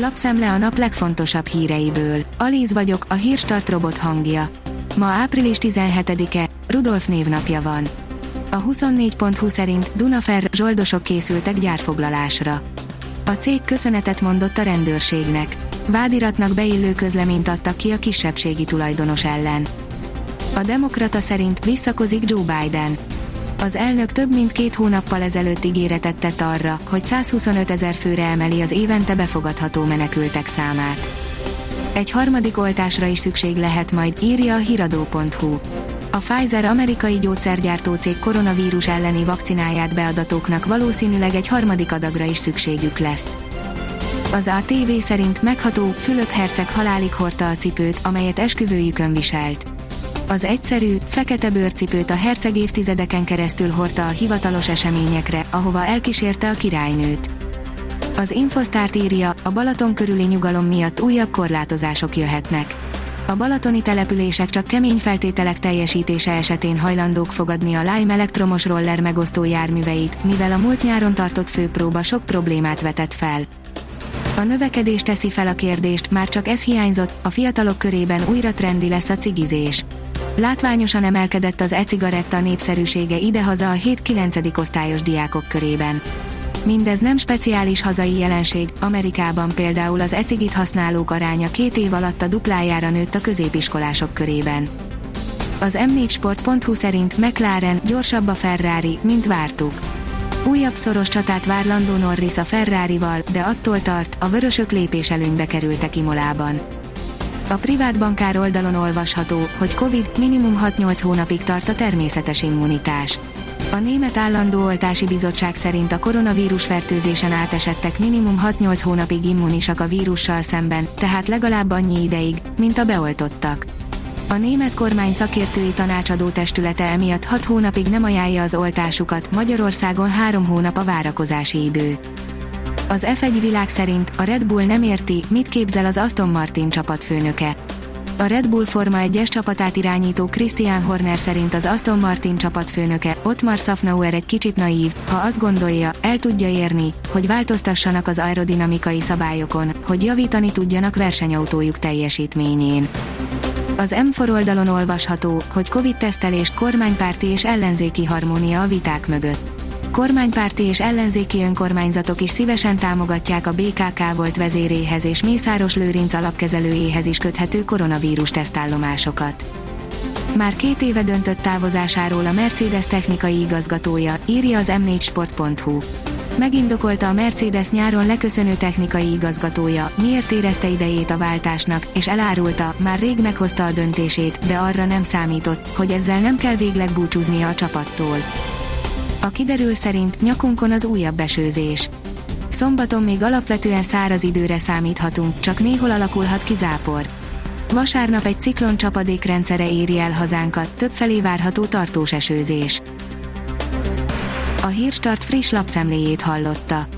Lapszemle a nap legfontosabb híreiből. Alíz vagyok, a hírstart robot hangja. Ma április 17-e, Rudolf névnapja van. A 24.20 szerint Dunafer zsoldosok készültek gyárfoglalásra. A cég köszönetet mondott a rendőrségnek. Vádiratnak beillő közleményt adtak ki a kisebbségi tulajdonos ellen. A Demokrata szerint visszakozik Joe Biden. Az elnök több mint két hónappal ezelőtt ígéretet tett arra, hogy 125 ezer főre emeli az évente befogadható menekültek számát. Egy harmadik oltásra is szükség lehet majd, írja a hiradó.hu. A Pfizer amerikai gyógyszergyártó cég koronavírus elleni vakcináját beadatóknak valószínűleg egy harmadik adagra is szükségük lesz. Az ATV szerint megható, Fülöp herceg halálig hordta a cipőt, amelyet esküvőjükön viselt. Az egyszerű, fekete bőrcipőt a herceg évtizedeken keresztül hordta a hivatalos eseményekre, ahova elkísérte a királynőt. Az Infosztárt írja, a Balaton körüli nyugalom miatt újabb korlátozások jöhetnek. A balatoni települések csak kemény feltételek teljesítése esetén hajlandók fogadni a Lime elektromos roller megosztó járműveit, mivel a múlt nyáron tartott főpróba sok problémát vetett fel. A növekedés teszi fel a kérdést, már csak ez hiányzott, a fiatalok körében újra trendi lesz a cigizés. Látványosan emelkedett az e-cigaretta népszerűsége idehaza a 7-9. osztályos diákok körében. Mindez nem speciális hazai jelenség, Amerikában például az ecigit használók aránya két év alatt a duplájára nőtt a középiskolások körében. Az m4sport.hu szerint McLaren gyorsabb a Ferrari, mint vártuk. Újabb szoros csatát vár Lando Norris a Ferrari-val, de attól tart, a vörösök lépés előnybe kerültek Imolában. A privát bankár oldalon olvasható, hogy Covid minimum 6-8 hónapig tart a természetes immunitás. A Német Állandó Oltási Bizottság szerint a koronavírus fertőzésen átesettek minimum 6-8 hónapig immunisak a vírussal szemben, tehát legalább annyi ideig, mint a beoltottak. A német kormány szakértői tanácsadó testülete emiatt 6 hónapig nem ajánlja az oltásukat, Magyarországon 3 hónap a várakozási idő. Az F1 világ szerint a Red Bull nem érti, mit képzel az Aston Martin csapatfőnöke. A Red Bull Forma 1-es csapatát irányító Christian Horner szerint az Aston Martin csapatfőnöke, Ottmar Safnauer egy kicsit naív, ha azt gondolja, el tudja érni, hogy változtassanak az aerodinamikai szabályokon, hogy javítani tudjanak versenyautójuk teljesítményén. Az M4 oldalon olvasható, hogy Covid-tesztelés, kormánypárti és ellenzéki harmónia a viták mögött kormánypárti és ellenzéki önkormányzatok is szívesen támogatják a BKK volt vezéréhez és Mészáros Lőrinc alapkezelőjéhez is köthető koronavírus tesztállomásokat. Már két éve döntött távozásáról a Mercedes technikai igazgatója, írja az m4sport.hu. Megindokolta a Mercedes nyáron leköszönő technikai igazgatója, miért érezte idejét a váltásnak, és elárulta, már rég meghozta a döntését, de arra nem számított, hogy ezzel nem kell végleg búcsúznia a csapattól. A kiderül szerint nyakunkon az újabb esőzés. Szombaton még alapvetően száraz időre számíthatunk, csak néhol alakulhat ki zápor. Vasárnap egy ciklon csapadékrendszere éri el hazánkat, többfelé várható tartós esőzés. A Hírstart friss lapszemléjét hallotta.